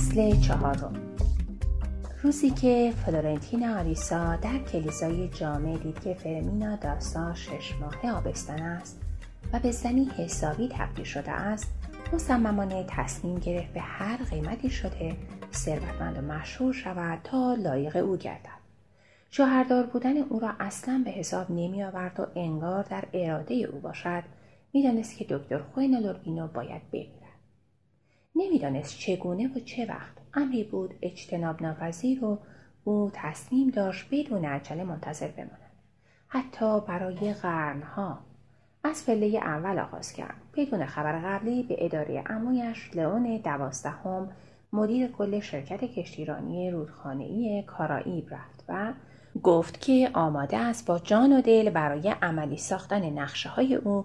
فصل چهارم. روزی که فلورنتین آریسا در کلیسای جامع دید که فرمینا داستا شش ماه آبستن است و به زنی حسابی تبدیل شده است مصممانه تصمیم گرفت به هر قیمتی شده ثروتمند و مشهور شود تا لایق او گردد. شوهردار بودن او را اصلا به حساب نمی آورد و انگار در اراده او باشد. می‌دانست که دکتر خوین لوربینو باید بمیرد نمی‌دانست چگونه و چه وقت امری بود اجتناب ناپذیر و او تصمیم داشت بدون عجله منتظر بماند. حتی برای قرنها از پله اول آغاز کرد. بدون خبر قبلی به اداره امویش لئون دوازدهم مدیر کل شرکت کشتیرانی رودخانهای کارائیب رفت و گفت که آماده است با جان و دل برای عملی ساختن نقشه های او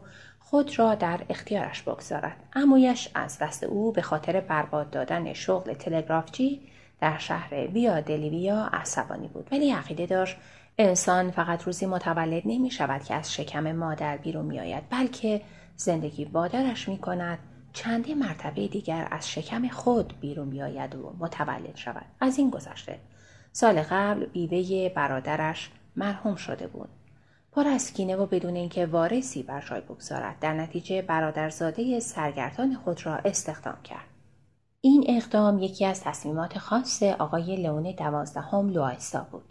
خود را در اختیارش بگذارد. امویش از دست او به خاطر برباد دادن شغل تلگرافچی در شهر ویا دلیویا عصبانی بود. ولی عقیده داشت انسان فقط روزی متولد نمی شود که از شکم مادر بیرون می آید بلکه زندگی بادرش می کند چندی مرتبه دیگر از شکم خود بیرون بیاید و متولد شود. از این گذشته سال قبل بیوه برادرش مرحوم شده بود. پر از کینه و بدون اینکه وارثی بر جای بگذارد در نتیجه برادرزاده سرگردان خود را استخدام کرد. این اقدام یکی از تصمیمات خاص آقای لئون دوازدهم لوایسا بود.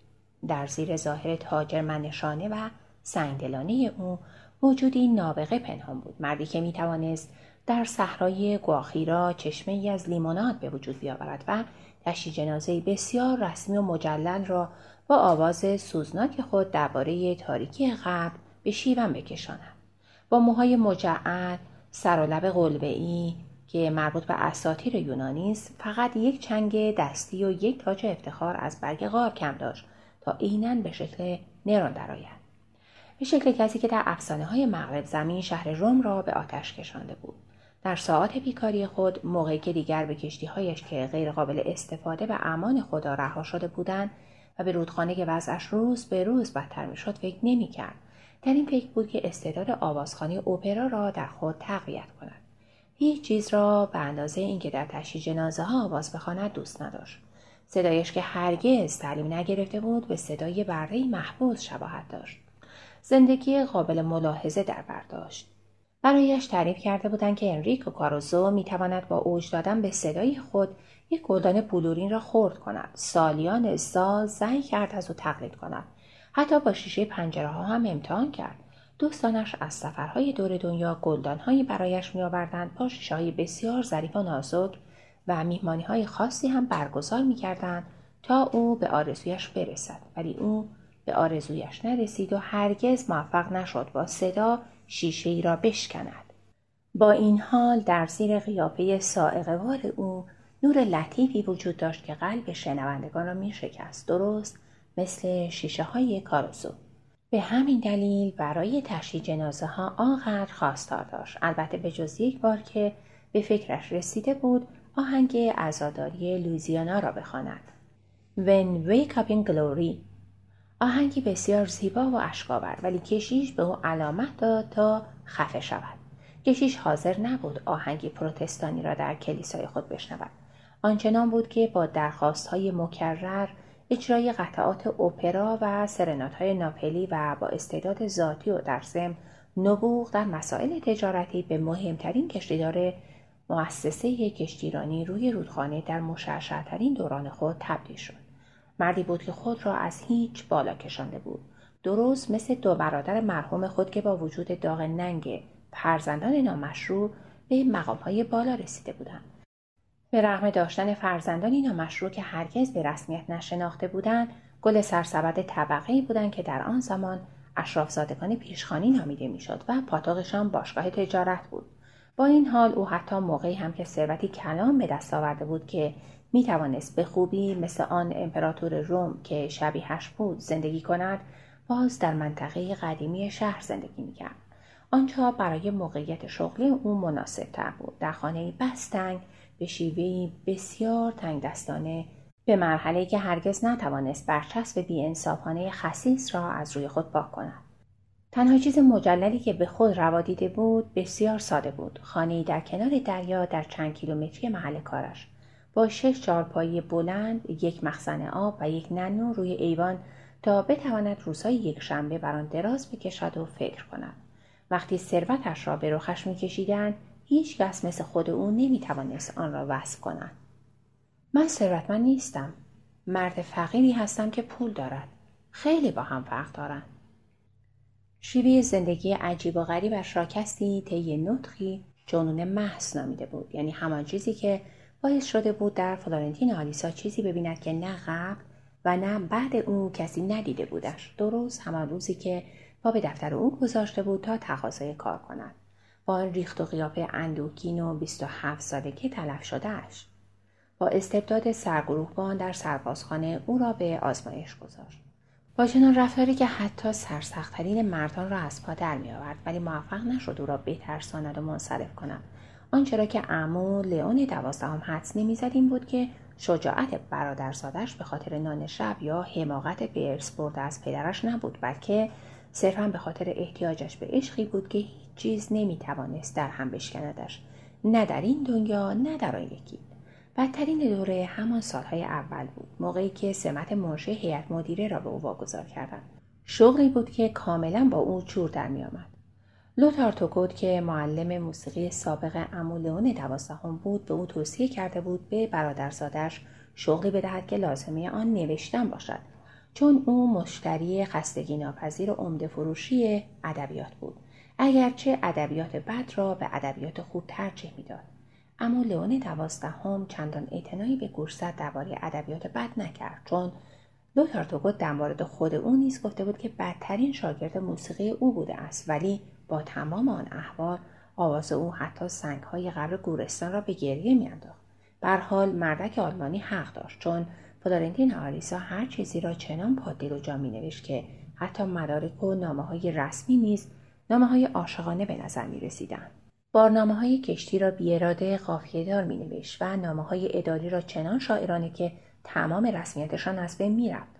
در زیر ظاهر تاجر منشانه و سنگدلانه او موجودی نابغه پنهان بود. مردی که می‌توانست در صحرای گواخیرا چشمه ای از لیموناد به وجود بیاورد و تشی جنازه بسیار رسمی و مجلل را با آواز سوزناک خود درباره تاریکی قبل به شیون بکشاند با موهای مجعد سر و لب قلبهای که مربوط به اساطیر یونانی است فقط یک چنگ دستی و یک تاج افتخار از برگ غار کم داشت تا عینا به شکل نرون درآید. به شکل کسی که در افسانه های مغرب زمین شهر روم را به آتش کشانده بود. در ساعات بیکاری خود موقعی که دیگر به کشتیهایش که غیرقابل استفاده و امان خدا رها شده بودند و به رودخانه که وضعش روز به روز بدتر می‌شد فکر نمی‌کرد. در این فکر بود که استعداد آوازخانی اوپرا را در خود تقویت کند. هیچ چیز را به اندازه اینکه در تشییع جنازه ها آواز بخواند دوست نداشت. صدایش که هرگز تعلیم نگرفته بود به صدای بره محبوس شباهت داشت. زندگی قابل ملاحظه در برداشت برایش تعریف کرده بودند که انریکو کاروزو می‌تواند با اوج دادن به صدای خود یک گلدان بلورین را خرد کند. سالیان سال سعی کرد از او تقلید کند. حتی با شیشه پنجره ها هم امتحان کرد. دوستانش از سفرهای دور دنیا گلدانهایی برایش میآوردند. با شیشه های بسیار ظریف و نازک و میهمانی های خاصی هم برگزار می‌کردند تا او به آرزویش برسد. ولی او به آرزویش نرسید و هرگز موفق نشد با صدا شیشه ای را بشکند. با این حال در زیر قیافه سائقوار او نور لطیفی وجود داشت که قلب شنوندگان را می شکست. درست مثل شیشه های کاروزو. به همین دلیل برای تشییع جنازه ها آنقدر خواستار داشت. البته به جز یک بار که به فکرش رسیده بود آهنگ ازاداری لوزیانا را بخواند. When wake up in glory آهنگی بسیار زیبا و اشکاور ولی کشیش به او علامت داد تا خفه شود. کشیش حاضر نبود آهنگی پروتستانی را در کلیسای خود بشنود. آنچنان بود که با درخواست های مکرر اجرای قطعات اپرا و سرنات های ناپلی و با استعداد ذاتی و در ضمن نبوغ در مسائل تجارتی به مهمترین کشتیدار مؤسسه کشتیرانی روی رودخانه در مشعشعترین دوران خود تبدیل شد. مردی بود که خود را از هیچ بالا کشانده بود. درست مثل دو برادر مرحوم خود که با وجود داغ ننگ فرزندان نامشروع به مقامهای بالا رسیده بودند. به رغم داشتن فرزندانی نامشروع که هرگز به رسمیت نشناخته بودند گل سرسبد طبقه بودند که در آن زمان اشرافزادگان پیشخانی نامیده می‌شد و پاتاقشان باشگاه تجارت بود با این حال او حتی موقعی هم که ثروتی کلام به دست آورده بود که می توانست به خوبی مثل آن امپراتور روم که شبیهش بود زندگی کند باز در منطقه قدیمی شهر زندگی می کرد. آنجا برای موقعیت شغلی او مناسب تر بود. در خانه بستنگ به شیوهی بسیار تنگ دستانه به مرحله که هرگز نتوانست برچسب بیانصافانه خسیس را از روی خود پاک کند. تنها چیز مجللی که به خود روا دیده بود بسیار ساده بود. خانه در کنار دریا در چند کیلومتری محل کارش. با شش چارپایی بلند، یک مخزن آب و یک ننو روی ایوان تا بتواند روزهای یک شنبه بر دراز بکشد و فکر کند. وقتی ثروتش را به رخش میکشیدند هیچ کس مثل خود او نمی‌توانست آن را وصف کند. من ثروتمند نیستم. مرد فقیری هستم که پول دارد. خیلی با هم فرق دارند. شیوه زندگی عجیب و غریبش را کسی طی نطخی جنون محض نامیده بود یعنی همان چیزی که باعث شده بود در فلورنتین آلیسا چیزی ببیند که نه قبل و نه بعد او کسی ندیده بودش درست همان روزی که با به دفتر او گذاشته بود تا تقاضای کار کند با آن ریخت و قیافه اندوکین و 27 سالگی تلف شدهش با استبداد سرگروهبان در سربازخانه او را به آزمایش گذاشت. با چنان رفتاری که حتی سرسختترین مردان را از پا در میآورد ولی موفق نشد او را بترساند و منصرف کند. آنچه که امو لئون دوازدهم حدس نمی‌زد این بود که شجاعت برادرزادش به خاطر نان شب یا حماقت به برده از پدرش نبود بلکه صرفا به خاطر احتیاجش به عشقی بود که هیچ چیز نمی‌توانست در هم بشکندش نه در این دنیا نه در آن یکی. بدترین دوره همان سالهای اول بود موقعی که سمت منشی هیئت مدیره را به او واگذار کردند. شغلی بود که کاملا با او چور در میآمد لوتار توکوت که معلم موسیقی سابق امولئون دوازدهم بود به او توصیه کرده بود به برادرزادش شغلی بدهد که لازمه آن نوشتن باشد چون او مشتری خستگی ناپذیر و عمده فروشی ادبیات بود. اگرچه ادبیات بد را به ادبیات خوب ترجیح می‌داد. اما لئون دوازدهم چندان اعتنایی به گوشزد درباره ادبیات بد نکرد چون لوتار توگوت در مورد خود او نیز گفته بود که بدترین شاگرد موسیقی او بوده است ولی با تمام آن احوال آواز او حتی سنگهای قبر گورستان را به گریه میانداخت. بر حال مردک آلمانی حق داشت چون فلورنتین آریسا هر چیزی را چنان پادل و جا نوشت که حتی مدارک و نامه های رسمی نیز نامه های عاشقانه به نظر می رسیدن. بارنامه های کشتی را بیاراده قافیه دار می نوشت و نامه های اداری را چنان شاعرانه که تمام رسمیتشان از بین می رفت.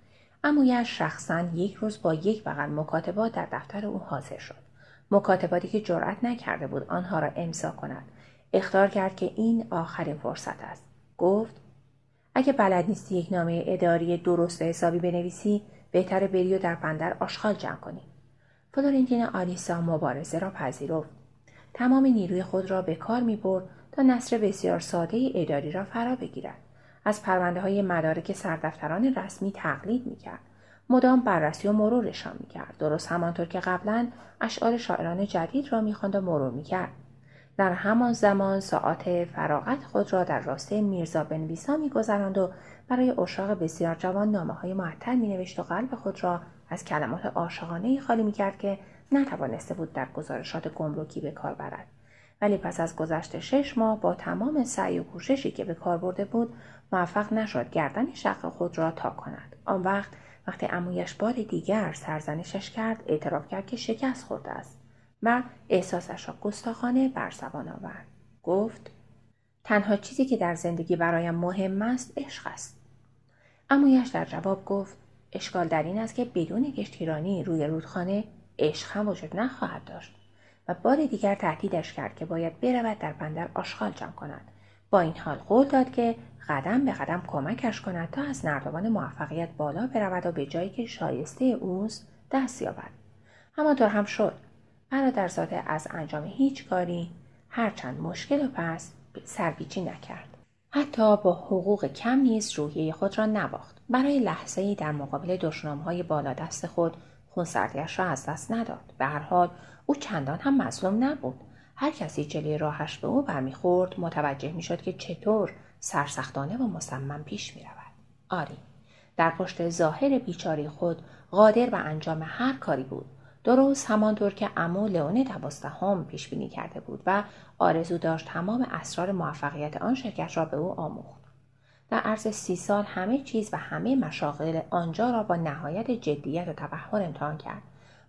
اما شخصا یک روز با یک بغل مکاتبات در دفتر او حاضر شد. مکاتباتی که جرأت نکرده بود آنها را امضا کند. اختار کرد که این آخرین فرصت است. گفت اگه بلد نیستی یک نامه اداری درست و حسابی بنویسی بهتر بری و در بندر آشغال جمع کنی فلورنتین آلیسا مبارزه را پذیرفت تمام نیروی خود را به کار می برد تا نصر بسیار ساده اداری را فرا بگیرد از پرونده های مدارک سردفتران رسمی تقلید می کرد. مدام بررسی و مرورشان می کرد. درست همانطور که قبلا اشعار شاعران جدید را می و مرور می کرد. در همان زمان ساعت فراغت خود را در راسته میرزا بنویسا میگذراند و برای اشاق بسیار جوان نامه های معطل مینوشت و قلب خود را از کلمات عاشقانه خالی می‌کرد که نتوانسته بود در گزارشات گمرکی به کار برد. ولی پس از گذشت شش ماه با تمام سعی و کوششی که به کار برده بود موفق نشد گردن شق خود را تا کند. آن وقت وقتی امویش بار دیگر سرزنشش کرد اعتراف کرد که شکست خورده است و احساسش را گستاخانه بر زبان آورد. گفت تنها چیزی که در زندگی برایم مهم است عشق است. امویش در جواب گفت اشکال در این است که بدون گشتیرانی روی رودخانه عشق هم وجود نخواهد داشت و بار دیگر تهدیدش کرد که باید برود در بندر آشغال جمع کند. با این حال قول داد که قدم به قدم کمکش کند تا از نردبان موفقیت بالا برود و به جایی که شایسته اوست دست یابد. همانطور هم شد. برادرزاده از انجام هیچ کاری هرچند مشکل و پس سرپیچی نکرد. حتی با حقوق کم نیز روحیه خود را نباخت. برای لحظه ای در مقابل بالا دست خود خونسردیش را از دست نداد. به هر حال او چندان هم مظلوم نبود. هر کسی جلوی راهش به او برمیخورد متوجه می‌شد که چطور سرسختانه و مصمم پیش می رود. آری در پشت ظاهر بیچاری خود قادر به انجام هر کاری بود. درست همانطور که امو لئون دوازدهم پیش بینی کرده بود و آرزو داشت تمام اسرار موفقیت آن شرکت را به او آموخت. در عرض سی سال همه چیز و همه مشاغل آنجا را با نهایت جدیت و تبهر امتحان کرد.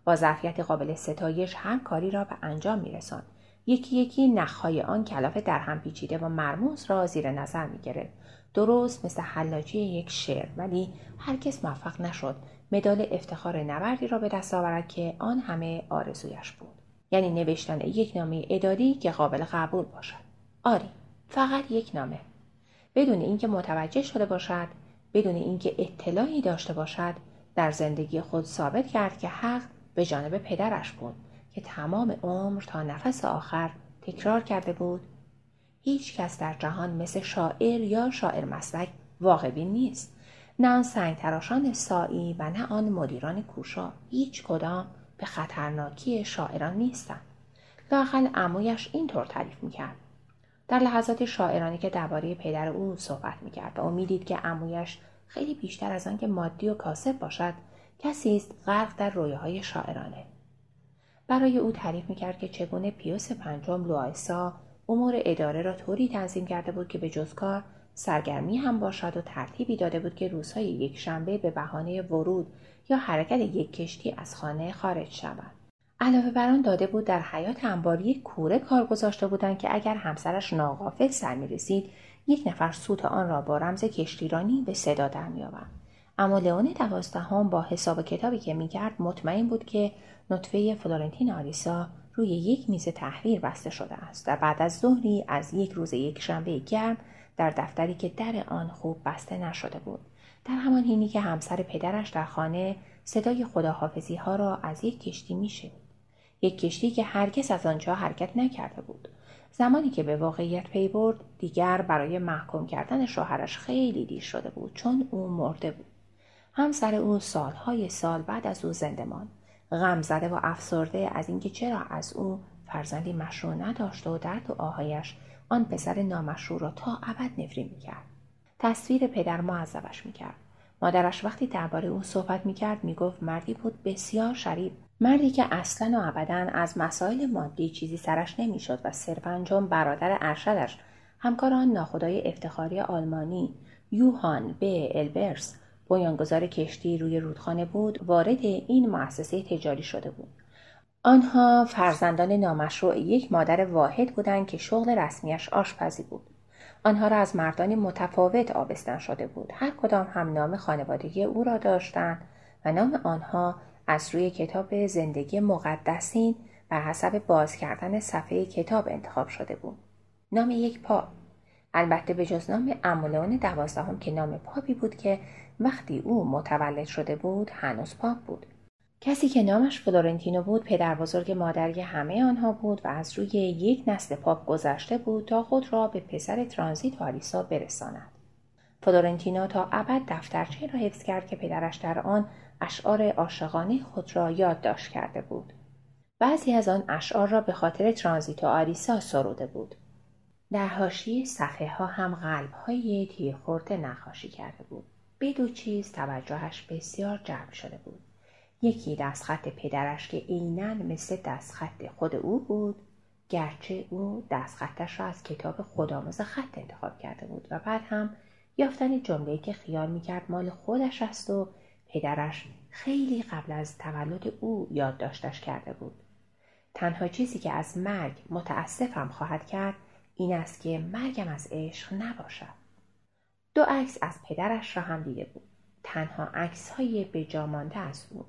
با ظرفیت قابل ستایش هر کاری را به انجام میرساند. یکی یکی نخهای آن کلافه در هم پیچیده و مرموز را زیر نظر می گرفت. درست مثل حلاجی یک شعر ولی هرگز موفق نشد مدال افتخار نبردی را به دست آورد که آن همه آرزویش بود. یعنی نوشتن یک نامه اداری که قابل قبول باشد. آری فقط یک نامه. بدون اینکه متوجه شده باشد بدون اینکه اطلاعی داشته باشد در زندگی خود ثابت کرد که حق به جانب پدرش بود که تمام عمر تا نفس آخر تکرار کرده بود هیچ کس در جهان مثل شاعر یا شاعر مسلک واقعی نیست. نه آن سنگ تراشان سایی و نه آن مدیران کوشا. هیچ کدام به خطرناکی شاعران نیستند لاقل امویش اینطور تعریف می‌کرد. در لحظات شاعرانی که درباره پدر او صحبت می‌کرد و او می‌دید که امویش خیلی بیشتر از آنکه مادی و کاسب باشد کسی است غرق در رویاهای شاعرانه. برای او تعریف می‌کرد که چگونه پیوس پنجم لوایسا امور اداره را طوری تنظیم کرده بود که به جز کار سرگرمی هم باشد و ترتیبی داده بود که روزهای یک شنبه به بهانه ورود یا حرکت یک کشتی از خانه خارج شود. علاوه بر آن داده بود در حیات انباری کوره کار گذاشته بودند که اگر همسرش ناقافل سر می رسید یک نفر سوت آن را با رمز کشتیرانی به صدا در می آورد. اما لئون دوازدهم با حساب کتابی که می‌کرد مطمئن بود که نطفه فلورنتین آریسا روی یک میز تحریر بسته شده است و بعد از ظهری از یک روز یک شنبه گرم در دفتری که در آن خوب بسته نشده بود. در همان حینی که همسر پدرش در خانه صدای خداحافظی ها را از یک کشتی میشنید. یک کشتی که هرگز از آنجا حرکت نکرده بود. زمانی که به واقعیت پی برد دیگر برای محکوم کردن شوهرش خیلی دیر شده بود چون او مرده بود. همسر او سالهای سال بعد از او زنده ماند. غم زده و افسرده از اینکه چرا از او فرزندی مشروع نداشته و درد و آهایش آن پسر نامشروع را تا ابد نفرین می‌کرد. تصویر پدر معذبش می‌کرد. مادرش وقتی درباره او صحبت می‌کرد می‌گفت مردی بود بسیار شریف. مردی که اصلا و ابدا از مسائل مادی چیزی سرش نمی‌شد و چون برادر ارشدش. همکار آن ناخدای افتخاری آلمانی یوهان به البرس بنیانگذار کشتی روی رودخانه بود وارد این مؤسسه تجاری شده بود. آنها فرزندان نامشروع یک مادر واحد بودند که شغل رسمیش آشپزی بود. آنها را از مردانی متفاوت آبستن شده بود. هر کدام هم نام خانوادگی او را داشتند و نام آنها از روی کتاب زندگی مقدسین بر حسب باز کردن صفحه کتاب انتخاب شده بود. نام یک پاپ البته به جز نام عمو لئون دوازدهم که نام پاپی بود که وقتی او متولد شده بود هنوز پاپ بود کسی که نامش فلورنتینو بود پدر بزرگ مادری همه آنها بود و از روی یک نسل پاپ گذشته بود تا خود را به پسر ترانزیتو آریسا برساند. فلورنتینو تا ابد دفترچه را حفظ کرد که پدرش در آن اشعار عاشقانه خود را یادداشت کرده بود. بعضی از آن اشعار را به خاطر ترانزیت و آریسا سروده بود. در حاشیه صفحه ها هم قلب های تیرخورده نقاشی کرده بود. به دو چیز توجهش بسیار جلب شده بود. یکی دستخط پدرش که عینا مثل دستخط خود او بود گرچه او دستخطش را از کتاب خودآموز خط انتخاب کرده بود و بعد هم یافتن جمله‌ای که خیال می‌کرد مال خودش است و پدرش خیلی قبل از تولد او یادداشتش کرده بود تنها چیزی که از مرگ متاسفم خواهد کرد این است که مرگم از عشق نباشد. دو عکس از پدرش را هم دیده بود. تنها عکس های به جامانده از او.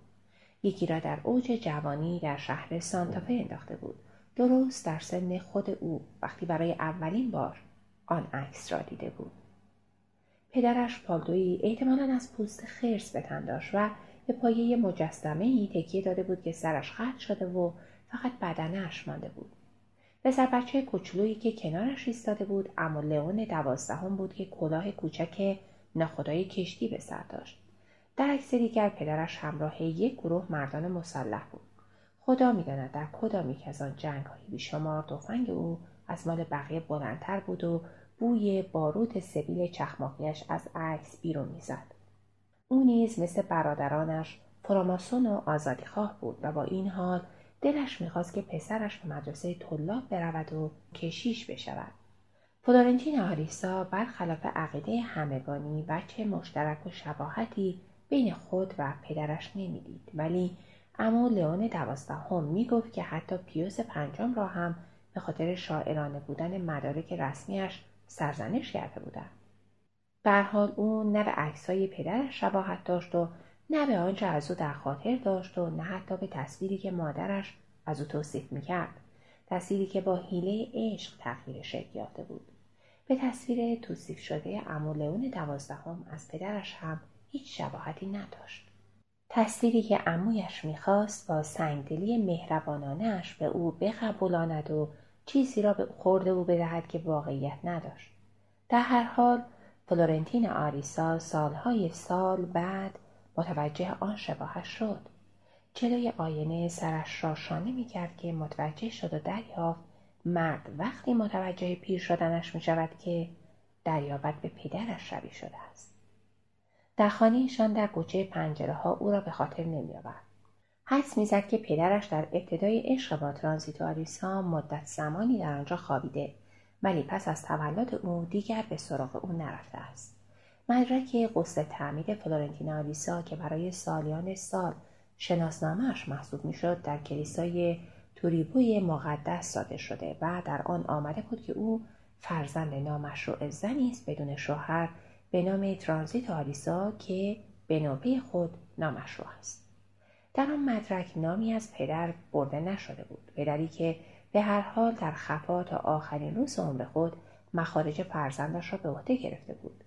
یکی را در اوج جوانی در شهر سانتافه انداخته بود. درست در سن خود او وقتی برای اولین بار آن عکس را دیده بود. پدرش پالتویی احتمالا از پوست خرس به تن داشت و به پایه مجسمه ای تکیه داده بود که سرش خط شده و فقط بدنش مانده بود. پسر بچه کوچولویی که کنارش ایستاده بود اما لئون دوازدهم بود که کلاه کوچک ناخدای کشتی به سر داشت. در عکس دیگر پدرش همراه یک گروه مردان مسلح بود. خدا می‌داند در کدام یک از آن جنگ های بیشمار تفنگ او از مال بقیه بلندتر بود و بوی باروت سبیل چخماقیش از عکس بیرون می‌زد. او نیز مثل برادرانش فراماسون و آزادیخواه بود و با این حال دلش می‌خواست که پسرش به مدرسه طلاب برود و کشیش بشود. فلورنتین آریسا برخلاف عقیده همگانی بچه مشترک و شباهتی بین خود و پدرش نمی‌دید. ولی اما لئون دوازدهم می‌گفت که حتی پیوس پنجم را هم به خاطر شاعرانه بودن مدارک رسمیش سرزنش کرده بودند. به حال او نه به عکسهای پدرش شباهت داشت و نه به آنچه از او در خاطر داشت و نه حتی به تصویری که مادرش از او توصیف می‌کرد. تصویری که با حیله عشق تغییر شکل یافته بود. به تصویر توصیف شده امولئون دوازدهم از پدرش هم هیچ شباهتی نداشت. تصویری که امویش می‌خواست با سنگدلی مهربانانش به او بقبولاند و چیزی را به خورده او بدهد که واقعیت نداشت. در هر حال فلورنتین آریسا سالهای سال بعد متوجه آن شباهش شد جلوی آینه سرش را شانه می‌کرد که متوجه شد و دریافت مرد وقتی متوجه پیر شدنش می شود که دریابت به پدرش شبیه شده است. در خانهشان در گوچه پنجره ها او را به خاطر نمی آورد. حدس می‌زد که پدرش در ابتدای عشق با ترانزیت آریسا مدت زمانی در آنجا خوابیده ولی پس از تولد او دیگر به سراغ او نرفته است. مدرک قصد تعمید فلورنتین آریسا که برای سالیان سال شناسنامهاش محسوب می‌شد در کلیسای توریبوی مقدس صادر شده و در آن آمده بود که او فرزند نامشروع زنی است بدون شوهر به نام ترانزیت آریسا که به نوبه خود نامشروع است. در آن مدرک نامی از پدر برده نشده بود. پدری که به هر حال در خفا تا آخرین روز عمر خود مخارج فرزندش را به عهده گرفته بود.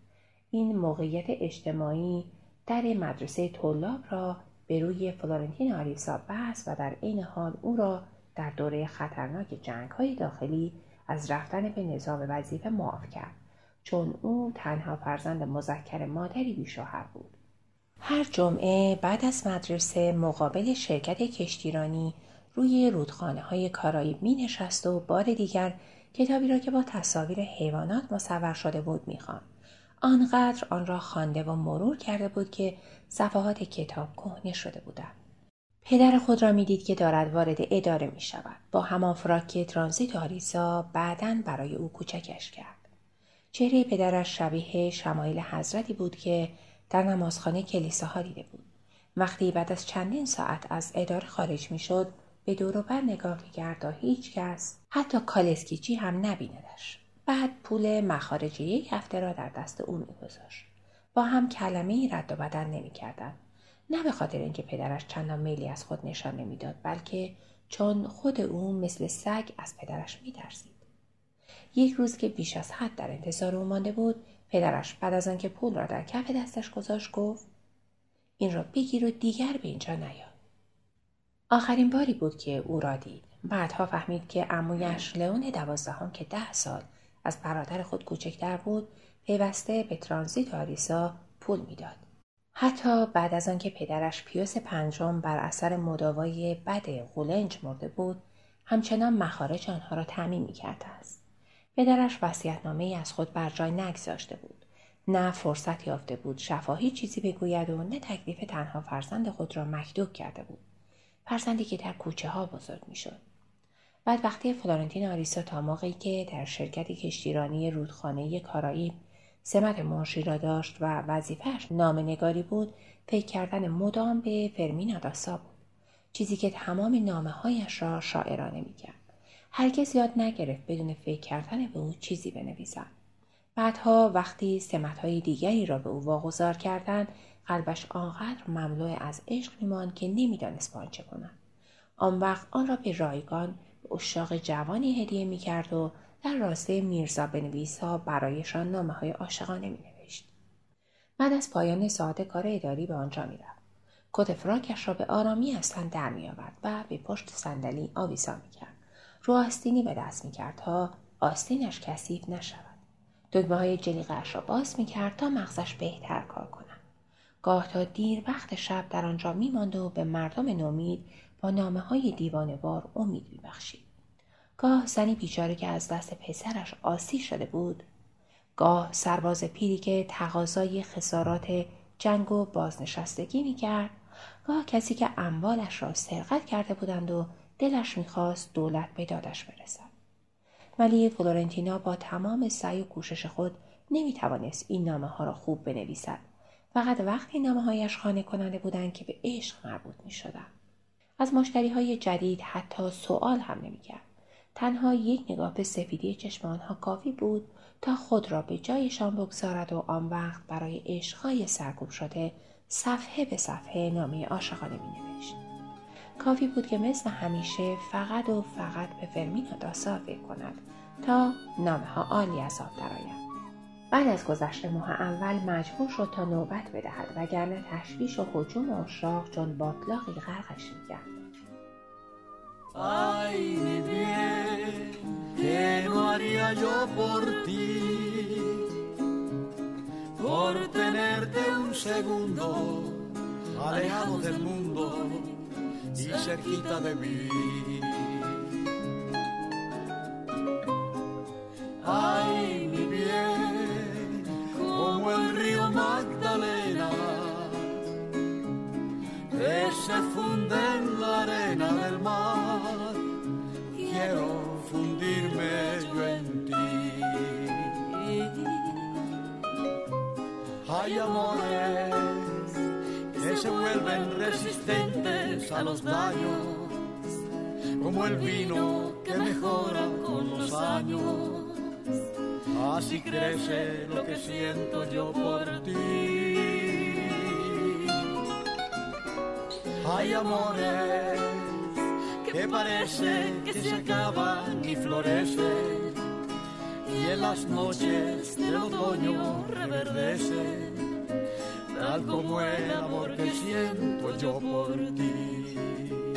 این موقعیت اجتماعی در مدرسه طلاب را به روی فلورنتین آریسا بست و در عین حال او را در دوره خطرناک جنگ های داخلی از رفتن به نظام وظیفه معاف کرد چون او تنها فرزند مذکر مادری بیشوهر بود. هر جمعه بعد از مدرسه مقابل شرکت کشتیرانی روی رودخانه های کارایی می نشست و بار دیگر کتابی را که با تصاویر حیوانات مصور شده بود می‌خواند. آنقدر آن را خوانده و مرور کرده بود که صفحات کتاب کهنه شده بودند پدر خود را می‌دید که دارد وارد اداره می شود. با همان فراک ترانزیت آریسا بعدا برای او کوچکش کرد. چهره پدرش شبیه شمایل حضرتی بود که در نمازخانه کلیساها دیده بود. وقتی بعد از چندین ساعت از اداره خارج می شد به دور بر نگاه می کرد تا هیچ کس حتی کالسکیچی هم نبیندش. بعد پول مخارج یک هفته را در دست او میگذاشت. با هم کلمه رد و بدن نمی کردن. نه به خاطر اینکه پدرش چندان میلی از خود نشان نمی‌داد بلکه چون خود او مثل سگ از پدرش میترسید یک روز که بیش از حد در انتظار او مانده بود پدرش بعد از آنکه پول را در کف دستش گذاشت گفت این را بگیر و دیگر به اینجا نیا آخرین باری بود که او را دید بعدها فهمید که امویش لئون دوازدهم که ده سال از برادر خود کوچکتر بود پیوسته به ترانزیت آریسا پول می‌داد. حتی بعد از آنکه پدرش پیوس پنجم بر اثر مداوای بد قولنج مرده بود همچنان مخارج آنها را تعمین می‌کرده است. پدرش وصیتنامه ای از خود بر جای نگذاشته بود. نه فرصت یافته بود شفاهی چیزی بگوید و نه تکلیف تنها فرزند خود را مکدوب کرده بود. فرزندی که در کوچه ها بزرگ می‌شد. بعد وقتی فلورنتین آریسا تا موقعی که در شرکت کشتیرانی رودخانه کارایی سمت منشی را داشت و وظیفهش نگاری بود فکر کردن مدام به فرمینا داسا بود. چیزی که تمام نامه هایش را شاعرانه می‌کرد. هرگز یاد نگرفت بدون فکر کردن به او چیزی بنویسد. بعدها وقتی های دیگری را به او واگذار کردند قلبش آنقدر مملو از عشق میماند که نمی‌دانست چه کند. آن وقت آن را به رایگان اشاق جوانی هدیه می‌کرد و در راسته میرزا بنویس ها برایشان نامه های عاشقانه می نوشت. بعد از پایان ساعت کار اداری به آنجا می رفت. کت فراکش را به آرامی اصلا در می آورد و به پشت صندلی آویزان می کرد. رو آستینی به دست می کرد تا آستینش کثیف نشود. دگمه های جلیقش را باز می کرد تا مغزش بهتر کار کند. گاه تا دیر وقت شب در آنجا می و به مردم نومید با نامه های دیوانوار امید می بخشید. گاه زنی بیچاره که از دست پسرش آسی شده بود گاه سرباز پیری که تقاضای خسارات جنگ و بازنشستگی می‌کرد گاه کسی که اموالش را سرقت کرده بودند و دلش می‌خواست دولت به دادش برسد ولی فلورنتینا با تمام سعی و کوشش خود نمی‌توانست این نامه ها را خوب بنویسد فقط وقتی نامه هایش خانه کننده بودند که به عشق مربوط می شدن. از مشتری های جدید حتی سوال هم نمی کرد. تنها یک نگاه به سفیدی چشم آنها کافی بود تا خود را به جایشان بگذارد و آن وقت برای عشقهای سرکوب شده صفحه به صفحه نامه عاشقانه می نوشت. کافی بود که مثل همیشه فقط و فقط به فرمینا داسا فکر کند تا نامه ها عالی از آب درآید. بعد از گذشت ماه اول مجبور شد تا نوبت بدهد وگرنه تشویش و حجوم اشراق چون باطلاقی غرقش می‌کرد alejado del mundo y cerquita de mí. Se vuelven resistentes a los daños, como el vino que mejora con los años. Así crece lo que siento yo por ti. Hay amores que parecen que se acaban y florecen. Y en las noches del otoño reverdece, tal como el amor que siento yo por ti.